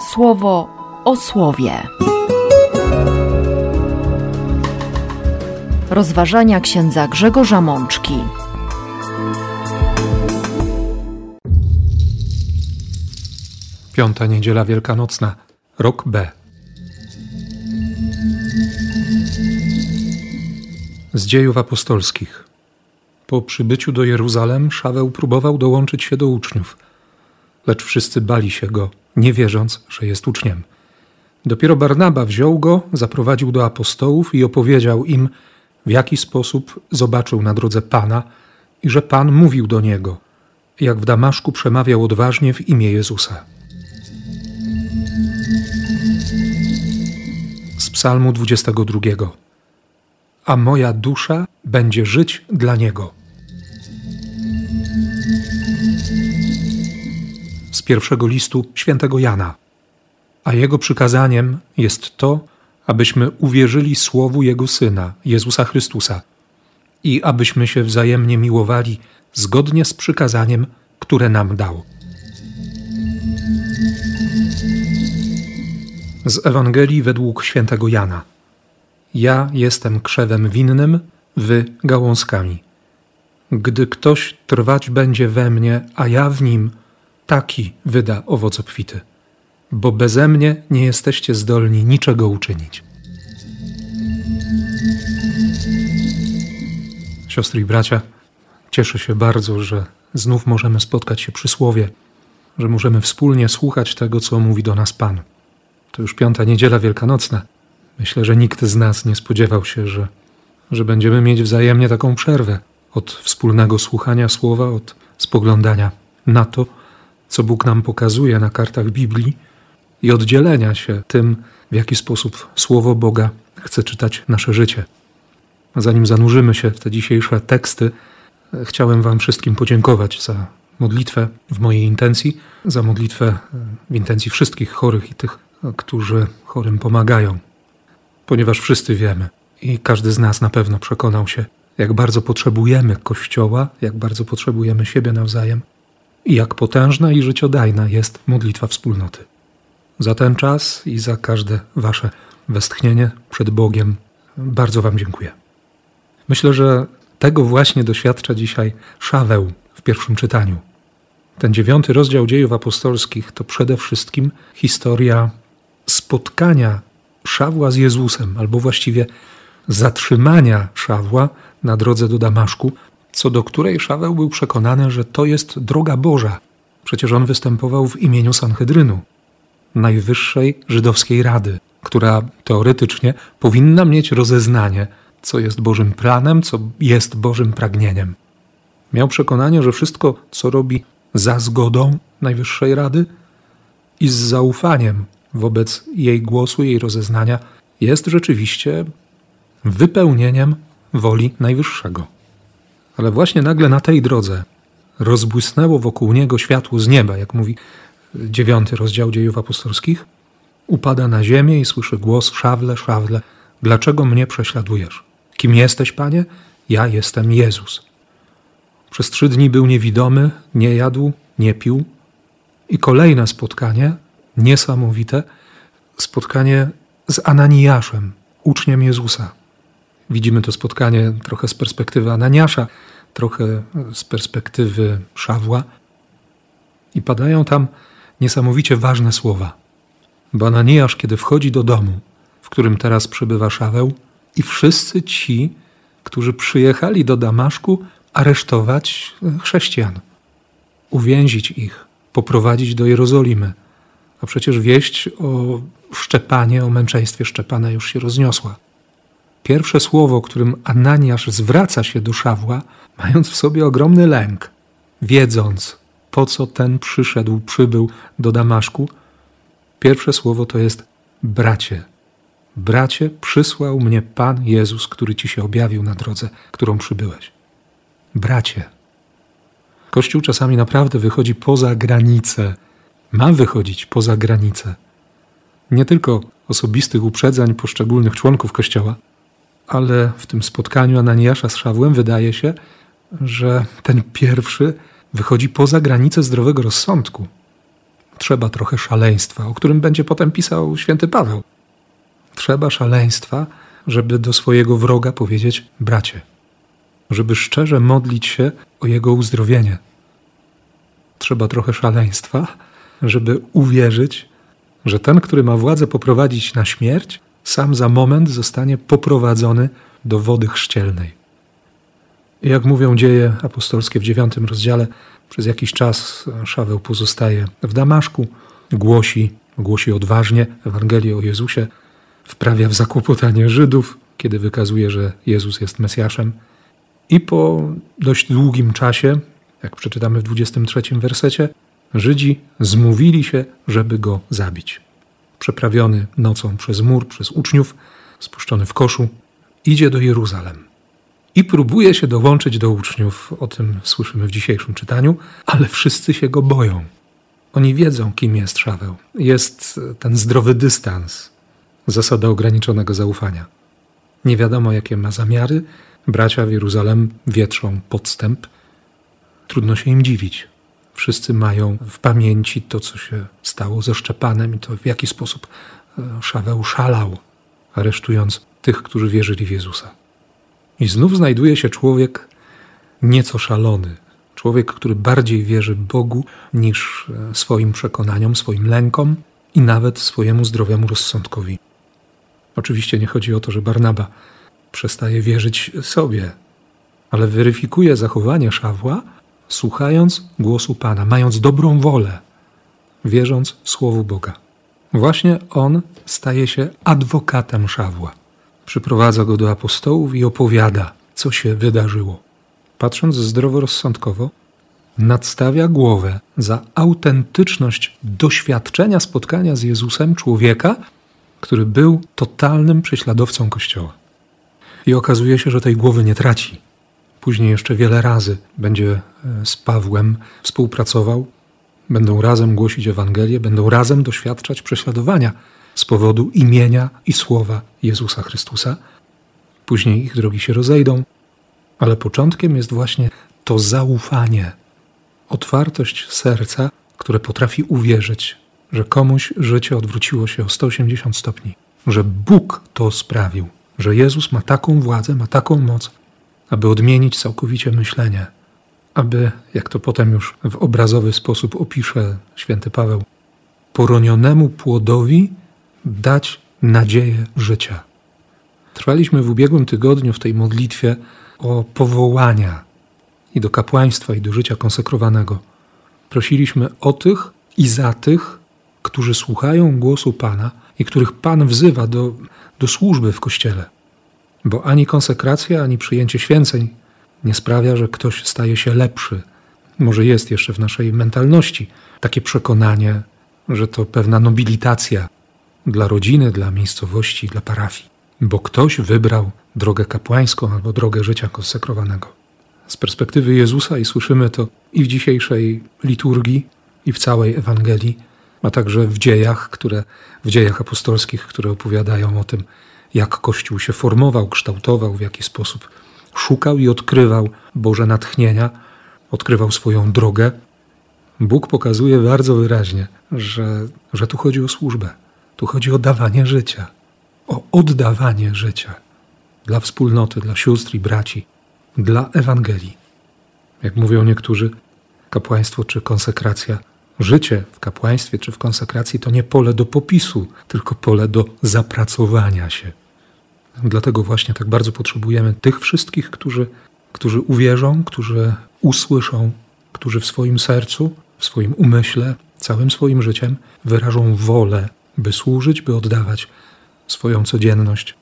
słowo o słowie. Rozważania księdza Grzegorza Mączki. Piąta niedziela wielkanocna, rok B. Z dziejów apostolskich. Po przybyciu do Jeruzalem Szaweł próbował dołączyć się do uczniów, lecz wszyscy bali się go, nie wierząc, że jest uczniem. Dopiero Barnaba wziął go, zaprowadził do apostołów i opowiedział im, w jaki sposób zobaczył na drodze Pana i że Pan mówił do niego, jak w Damaszku przemawiał odważnie w imię Jezusa. Z Psalmu 22. A moja dusza będzie żyć dla Niego. Z pierwszego listu świętego Jana. A jego przykazaniem jest to, abyśmy uwierzyli słowu Jego Syna, Jezusa Chrystusa, i abyśmy się wzajemnie miłowali zgodnie z przykazaniem, które nam dał. Z Ewangelii według świętego Jana. Ja jestem krzewem winnym, wy gałązkami. Gdy ktoś trwać będzie we mnie, a ja w nim, taki wyda owoc obfity bo beze mnie nie jesteście zdolni niczego uczynić. Siostry i bracia, cieszę się bardzo, że znów możemy spotkać się przy słowie, że możemy wspólnie słuchać tego, co mówi do nas Pan. To już piąta niedziela wielkanocna. Myślę, że nikt z nas nie spodziewał się, że, że będziemy mieć wzajemnie taką przerwę od wspólnego słuchania słowa, od spoglądania na to, co Bóg nam pokazuje na kartach Biblii i oddzielenia się tym, w jaki sposób Słowo Boga chce czytać nasze życie. Zanim zanurzymy się w te dzisiejsze teksty, chciałem Wam wszystkim podziękować za modlitwę w mojej intencji, za modlitwę w intencji wszystkich chorych i tych, którzy chorym pomagają. Ponieważ wszyscy wiemy i każdy z nas na pewno przekonał się, jak bardzo potrzebujemy Kościoła, jak bardzo potrzebujemy siebie nawzajem i jak potężna i życiodajna jest modlitwa wspólnoty za ten czas i za każde Wasze westchnienie przed Bogiem. Bardzo Wam dziękuję. Myślę, że tego właśnie doświadcza dzisiaj Szaweł w pierwszym czytaniu. Ten dziewiąty rozdział dziejów apostolskich to przede wszystkim historia spotkania Szawła z Jezusem, albo właściwie zatrzymania Szawła na drodze do Damaszku, co do której Szaweł był przekonany, że to jest droga Boża. Przecież on występował w imieniu Sanhedrynu. Najwyższej Żydowskiej Rady, która teoretycznie powinna mieć rozeznanie, co jest Bożym planem, co jest Bożym pragnieniem. Miał przekonanie, że wszystko, co robi za zgodą Najwyższej Rady i z zaufaniem wobec jej głosu, jej rozeznania, jest rzeczywiście wypełnieniem woli Najwyższego. Ale właśnie nagle na tej drodze rozbłysnęło wokół niego światło z nieba, jak mówi dziewiąty rozdział dziejów apostolskich, upada na ziemię i słyszy głos: Szawle, szawle, dlaczego mnie prześladujesz? Kim jesteś, panie? Ja jestem Jezus. Przez trzy dni był niewidomy, nie jadł, nie pił. I kolejne spotkanie, niesamowite, spotkanie z Ananiaszem, uczniem Jezusa. Widzimy to spotkanie trochę z perspektywy Ananiasza, trochę z perspektywy Szawła. I padają tam niesamowicie ważne słowa. Bo Ananiasz, kiedy wchodzi do domu, w którym teraz przebywa Szaweł, i wszyscy ci, którzy przyjechali do Damaszku aresztować chrześcijan, uwięzić ich, poprowadzić do Jerozolimy. A przecież wieść o Szczepanie, o męczeństwie Szczepana już się rozniosła. Pierwsze słowo, którym Ananiasz zwraca się do Szawła, mając w sobie ogromny lęk, wiedząc, po co ten przyszedł, przybył do Damaszku, pierwsze słowo to jest bracie. Bracie, przysłał mnie Pan Jezus, który ci się objawił na drodze, którą przybyłeś. Bracie. Kościół czasami naprawdę wychodzi poza granice, ma wychodzić poza granice. Nie tylko osobistych uprzedzeń poszczególnych członków Kościoła, ale w tym spotkaniu Ananiasza z Szawłem wydaje się, że ten pierwszy wychodzi poza granice zdrowego rozsądku. trzeba trochę szaleństwa, o którym będzie potem pisał święty Paweł. Trzeba szaleństwa, żeby do swojego wroga powiedzieć bracie, żeby szczerze modlić się o jego uzdrowienie. Trzeba trochę szaleństwa, żeby uwierzyć, że ten, który ma władzę poprowadzić na śmierć, sam za moment zostanie poprowadzony do wody chrzcielnej. Jak mówią dzieje apostolskie w dziewiątym rozdziale, przez jakiś czas Szaweł pozostaje w Damaszku, głosi, głosi odważnie Ewangelię o Jezusie, wprawia w zakłopotanie Żydów, kiedy wykazuje, że Jezus jest Mesjaszem. I po dość długim czasie, jak przeczytamy w 23 wersecie, Żydzi zmówili się, żeby go zabić. Przeprawiony nocą przez mur, przez uczniów, spuszczony w koszu, idzie do Jeruzalem i próbuje się dołączyć do uczniów. O tym słyszymy w dzisiejszym czytaniu, ale wszyscy się go boją. Oni wiedzą, kim jest Szaweł. Jest ten zdrowy dystans, zasada ograniczonego zaufania. Nie wiadomo, jakie ma zamiary. Bracia w Jeruzalem wietrzą podstęp. Trudno się im dziwić. Wszyscy mają w pamięci to, co się stało ze Szczepanem i to, w jaki sposób e, Szaweł szalał, aresztując tych, którzy wierzyli w Jezusa. I znów znajduje się człowiek nieco szalony, człowiek, który bardziej wierzy Bogu niż e, swoim przekonaniom, swoim lękom i nawet swojemu zdrowemu rozsądkowi. Oczywiście nie chodzi o to, że Barnaba przestaje wierzyć sobie, ale weryfikuje zachowanie Szawła, słuchając głosu Pana, mając dobrą wolę, wierząc Słowu Boga. Właśnie on staje się adwokatem Szawła. Przyprowadza go do apostołów i opowiada, co się wydarzyło. Patrząc zdroworozsądkowo, nadstawia głowę za autentyczność doświadczenia spotkania z Jezusem człowieka, który był totalnym prześladowcą Kościoła. I okazuje się, że tej głowy nie traci. Później jeszcze wiele razy będzie e, z Pawłem współpracował, będą razem głosić Ewangelię, będą razem doświadczać prześladowania z powodu imienia i słowa Jezusa Chrystusa. Później ich drogi się rozejdą, ale początkiem jest właśnie to zaufanie, otwartość serca, które potrafi uwierzyć, że komuś życie odwróciło się o 180 stopni, że Bóg to sprawił, że Jezus ma taką władzę, ma taką moc, aby odmienić całkowicie myślenie, aby, jak to potem już w obrazowy sposób opisze święty Paweł, poronionemu płodowi dać nadzieję życia. Trwaliśmy w ubiegłym tygodniu w tej modlitwie o powołania i do kapłaństwa, i do życia konsekrowanego. Prosiliśmy o tych i za tych, którzy słuchają głosu Pana i których Pan wzywa do, do służby w Kościele. Bo ani konsekracja, ani przyjęcie święceń nie sprawia, że ktoś staje się lepszy. Może jest jeszcze w naszej mentalności takie przekonanie, że to pewna nobilitacja dla rodziny, dla miejscowości, dla parafii, bo ktoś wybrał drogę kapłańską albo drogę życia konsekrowanego. Z perspektywy Jezusa, i słyszymy to i w dzisiejszej liturgii, i w całej Ewangelii, a także w dziejach, które, w dziejach apostolskich, które opowiadają o tym, jak Kościół się formował, kształtował, w jaki sposób szukał i odkrywał Boże natchnienia, odkrywał swoją drogę. Bóg pokazuje bardzo wyraźnie, że, że tu chodzi o służbę, tu chodzi o dawanie życia, o oddawanie życia dla wspólnoty, dla sióstr i braci, dla Ewangelii. Jak mówią niektórzy, kapłaństwo czy konsekracja Życie w kapłaństwie czy w konsekracji to nie pole do popisu, tylko pole do zapracowania się. Dlatego właśnie tak bardzo potrzebujemy tych wszystkich, którzy, którzy uwierzą, którzy usłyszą, którzy w swoim sercu, w swoim umyśle, całym swoim życiem wyrażą wolę, by służyć, by oddawać swoją codzienność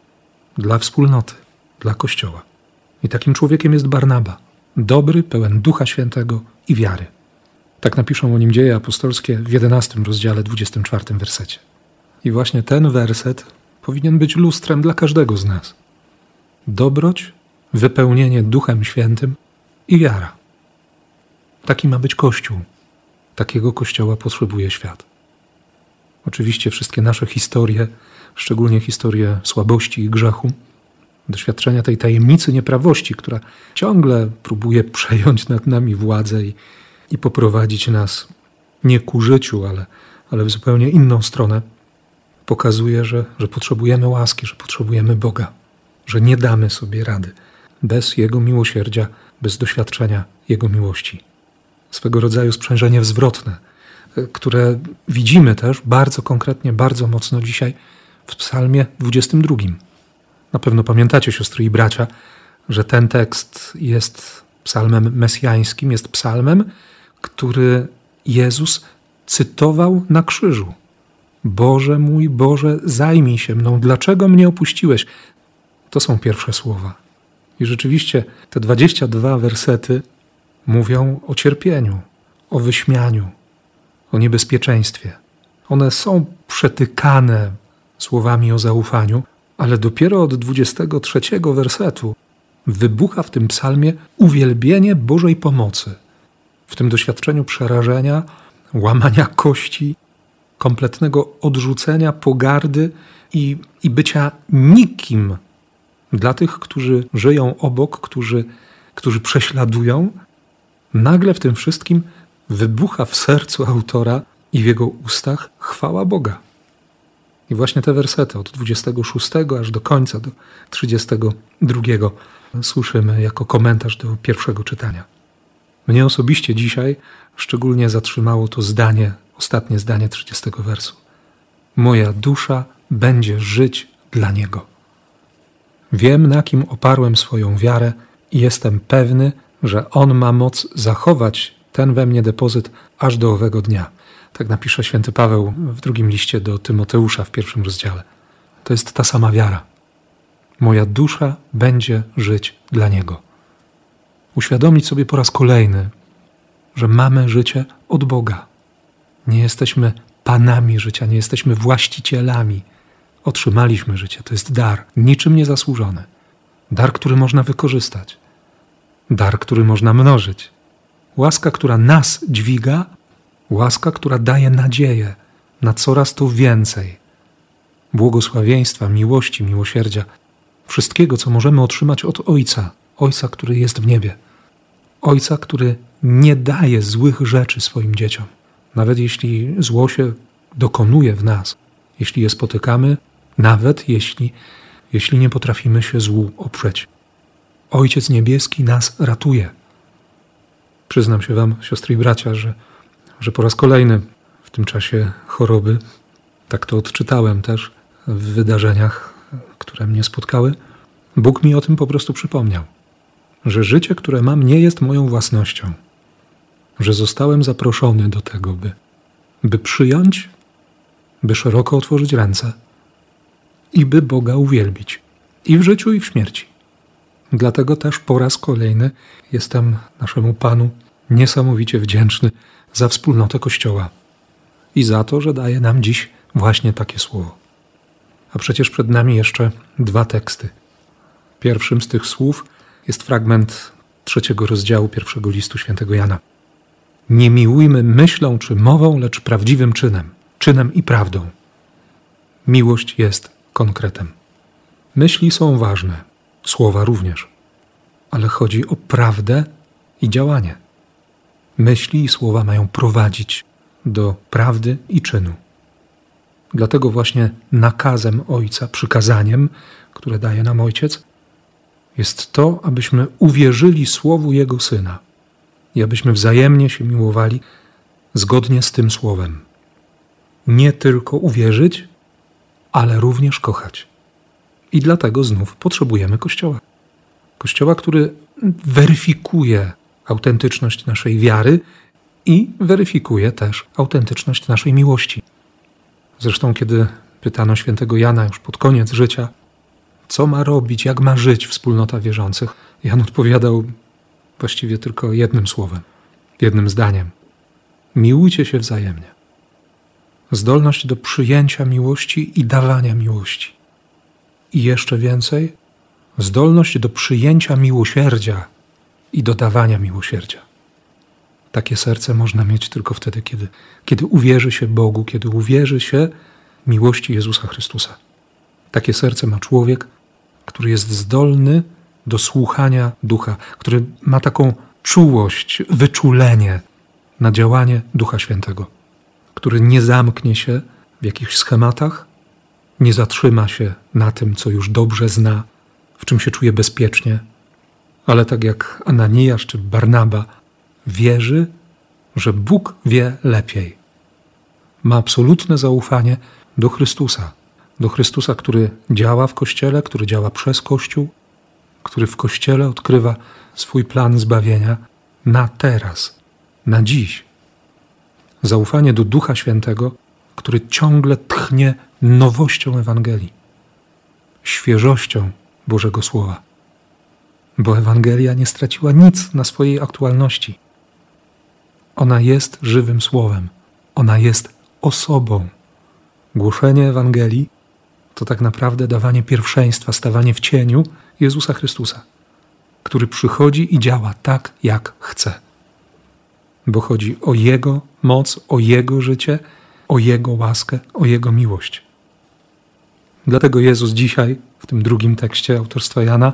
dla wspólnoty, dla Kościoła. I takim człowiekiem jest Barnaba, dobry, pełen Ducha Świętego i wiary. Tak napiszą o nim dzieje apostolskie w 11 rozdziale, 24 wersecie. I właśnie ten werset powinien być lustrem dla każdego z nas. Dobroć, wypełnienie Duchem Świętym i wiara. Taki ma być Kościół. Takiego Kościoła potrzebuje świat. Oczywiście wszystkie nasze historie, szczególnie historie słabości i grzechu, doświadczenia tej tajemnicy nieprawości, która ciągle próbuje przejąć nad nami władzę i i poprowadzić nas nie ku życiu, ale, ale w zupełnie inną stronę, pokazuje, że, że potrzebujemy łaski, że potrzebujemy Boga, że nie damy sobie rady bez Jego miłosierdzia, bez doświadczenia Jego miłości. Swego rodzaju sprzężenie zwrotne, które widzimy też bardzo konkretnie, bardzo mocno dzisiaj w Psalmie 22. Na pewno pamiętacie, siostry i bracia, że ten tekst jest psalmem mesjańskim, jest psalmem, który Jezus cytował na krzyżu. Boże mój Boże, zajmij się mną, dlaczego mnie opuściłeś? To są pierwsze słowa. I rzeczywiście te 22 wersety mówią o cierpieniu, o wyśmianiu, o niebezpieczeństwie. One są przetykane słowami o zaufaniu, ale dopiero od 23 wersetu wybucha w tym psalmie uwielbienie Bożej pomocy. W tym doświadczeniu przerażenia, łamania kości, kompletnego odrzucenia, pogardy i, i bycia nikim dla tych, którzy żyją obok, którzy, którzy prześladują, nagle w tym wszystkim wybucha w sercu autora i w jego ustach chwała Boga. I właśnie te wersety od 26 aż do końca, do 32 słyszymy jako komentarz do pierwszego czytania. Mnie osobiście dzisiaj szczególnie zatrzymało to zdanie, ostatnie zdanie 30 wersu. Moja dusza będzie żyć dla Niego. Wiem, na kim oparłem swoją wiarę i jestem pewny, że On ma moc zachować ten we mnie depozyt aż do owego dnia. Tak napisze święty Paweł w drugim liście do Tymoteusza w pierwszym rozdziale. To jest ta sama wiara. Moja dusza będzie żyć dla Niego. Uświadomić sobie po raz kolejny, że mamy życie od Boga. Nie jesteśmy panami życia, nie jesteśmy właścicielami. Otrzymaliśmy życie. To jest dar, niczym nie zasłużony. Dar, który można wykorzystać. Dar, który można mnożyć. Łaska, która nas dźwiga, łaska, która daje nadzieję na coraz to więcej. Błogosławieństwa, miłości, miłosierdzia, wszystkiego, co możemy otrzymać od Ojca, Ojca, który jest w niebie. Ojca, który nie daje złych rzeczy swoim dzieciom. Nawet jeśli zło się dokonuje w nas, jeśli je spotykamy, nawet jeśli, jeśli nie potrafimy się złu oprzeć. Ojciec Niebieski nas ratuje. Przyznam się Wam, siostry i bracia, że, że po raz kolejny w tym czasie choroby, tak to odczytałem też w wydarzeniach, które mnie spotkały, Bóg mi o tym po prostu przypomniał, że życie, które mam, nie jest moją własnością, że zostałem zaproszony do tego, by, by przyjąć, by szeroko otworzyć ręce i by Boga uwielbić i w życiu, i w śmierci. Dlatego też po raz kolejny jestem naszemu Panu niesamowicie wdzięczny za wspólnotę Kościoła i za to, że daje nam dziś właśnie takie słowo. A przecież przed nami jeszcze dwa teksty. Pierwszym z tych słów jest fragment trzeciego rozdziału pierwszego listu świętego Jana. Nie miłujmy myślą czy mową, lecz prawdziwym czynem, czynem i prawdą. Miłość jest konkretem. Myśli są ważne, słowa również, ale chodzi o prawdę i działanie. Myśli i słowa mają prowadzić do prawdy i czynu. Dlatego właśnie nakazem Ojca, przykazaniem, które daje nam Ojciec, jest to, abyśmy uwierzyli Słowu Jego Syna i abyśmy wzajemnie się miłowali zgodnie z tym Słowem. Nie tylko uwierzyć, ale również kochać. I dlatego znów potrzebujemy Kościoła. Kościoła, który weryfikuje autentyczność naszej wiary i weryfikuje też autentyczność naszej miłości. Zresztą, kiedy pytano świętego Jana już pod koniec życia, co ma robić, jak ma żyć wspólnota wierzących, Jan odpowiadał właściwie tylko jednym słowem, jednym zdaniem: Miłujcie się wzajemnie. Zdolność do przyjęcia miłości i dawania miłości. I jeszcze więcej, zdolność do przyjęcia miłosierdzia i dodawania miłosierdzia. Takie serce można mieć tylko wtedy, kiedy, kiedy uwierzy się Bogu, kiedy uwierzy się miłości Jezusa Chrystusa. Takie serce ma człowiek, który jest zdolny do słuchania ducha, który ma taką czułość, wyczulenie na działanie Ducha Świętego, który nie zamknie się w jakichś schematach, nie zatrzyma się na tym, co już dobrze zna, w czym się czuje bezpiecznie, ale tak jak Ananiasz czy Barnaba, wierzy, że Bóg wie lepiej. Ma absolutne zaufanie do Chrystusa, do Chrystusa, który działa w Kościele, który działa przez Kościół, który w Kościele odkrywa swój plan zbawienia na teraz, na dziś. Zaufanie do Ducha Świętego, który ciągle tchnie nowością Ewangelii, świeżością Bożego Słowa. Bo Ewangelia nie straciła nic na swojej aktualności. Ona jest żywym Słowem, ona jest osobą. Głoszenie Ewangelii to tak naprawdę dawanie pierwszeństwa, stawanie w cieniu Jezusa Chrystusa, który przychodzi i działa tak, jak chce. Bo chodzi o Jego moc, o Jego życie, o Jego łaskę, o Jego miłość. Dlatego Jezus dzisiaj, w tym drugim tekście autorstwa Jana,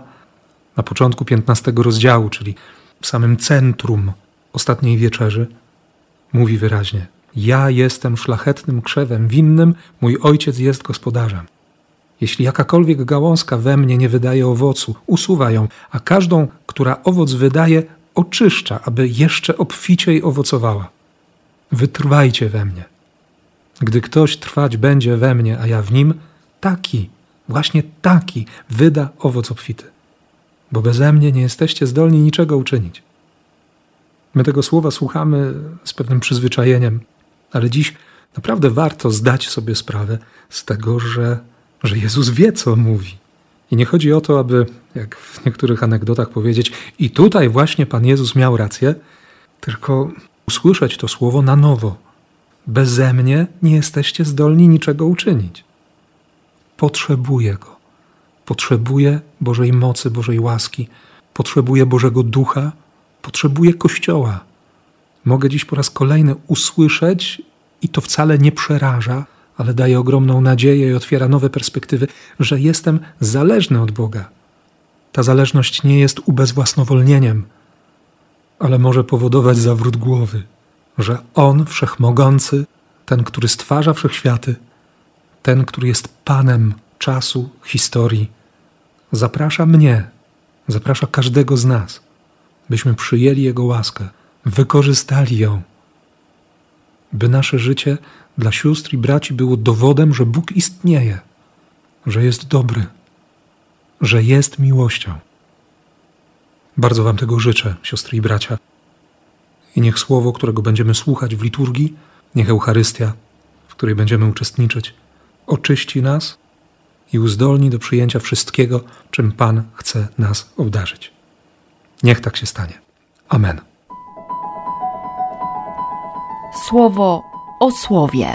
na początku 15 rozdziału, czyli w samym centrum ostatniej wieczerzy, mówi wyraźnie: Ja jestem szlachetnym krzewem winnym, mój ojciec jest gospodarzem. Jeśli jakakolwiek gałązka we mnie nie wydaje owocu, usuwa ją, a każdą, która owoc wydaje, oczyszcza, aby jeszcze obficiej owocowała. Wytrwajcie we mnie. Gdy ktoś trwać będzie we mnie, a ja w nim, taki, właśnie taki wyda owoc obfity. Bo beze mnie nie jesteście zdolni niczego uczynić. My tego słowa słuchamy z pewnym przyzwyczajeniem, ale dziś naprawdę warto zdać sobie sprawę z tego, że że Jezus wie, co mówi. I nie chodzi o to, aby, jak w niektórych anegdotach powiedzieć, i tutaj właśnie Pan Jezus miał rację, tylko usłyszeć to słowo na nowo. Beze mnie nie jesteście zdolni niczego uczynić. Potrzebuję Go. Potrzebuję Bożej mocy, Bożej łaski. Potrzebuję Bożego Ducha. Potrzebuję Kościoła. Mogę dziś po raz kolejny usłyszeć, i to wcale nie przeraża, ale daje ogromną nadzieję i otwiera nowe perspektywy, że jestem zależny od Boga. Ta zależność nie jest ubezwłasnowolnieniem, ale może powodować zawrót głowy, że On, wszechmogący, ten, który stwarza wszechświaty, ten, który jest Panem czasu, historii, zaprasza mnie, zaprasza każdego z nas, byśmy przyjęli Jego łaskę, wykorzystali ją, by nasze życie dla sióstr i braci było dowodem, że Bóg istnieje, że jest dobry, że jest miłością. Bardzo Wam tego życzę, siostry i bracia. I niech słowo, którego będziemy słuchać w liturgii, niech Eucharystia, w której będziemy uczestniczyć, oczyści nas i uzdolni do przyjęcia wszystkiego, czym Pan chce nas obdarzyć. Niech tak się stanie. Amen. Słowo o słowie.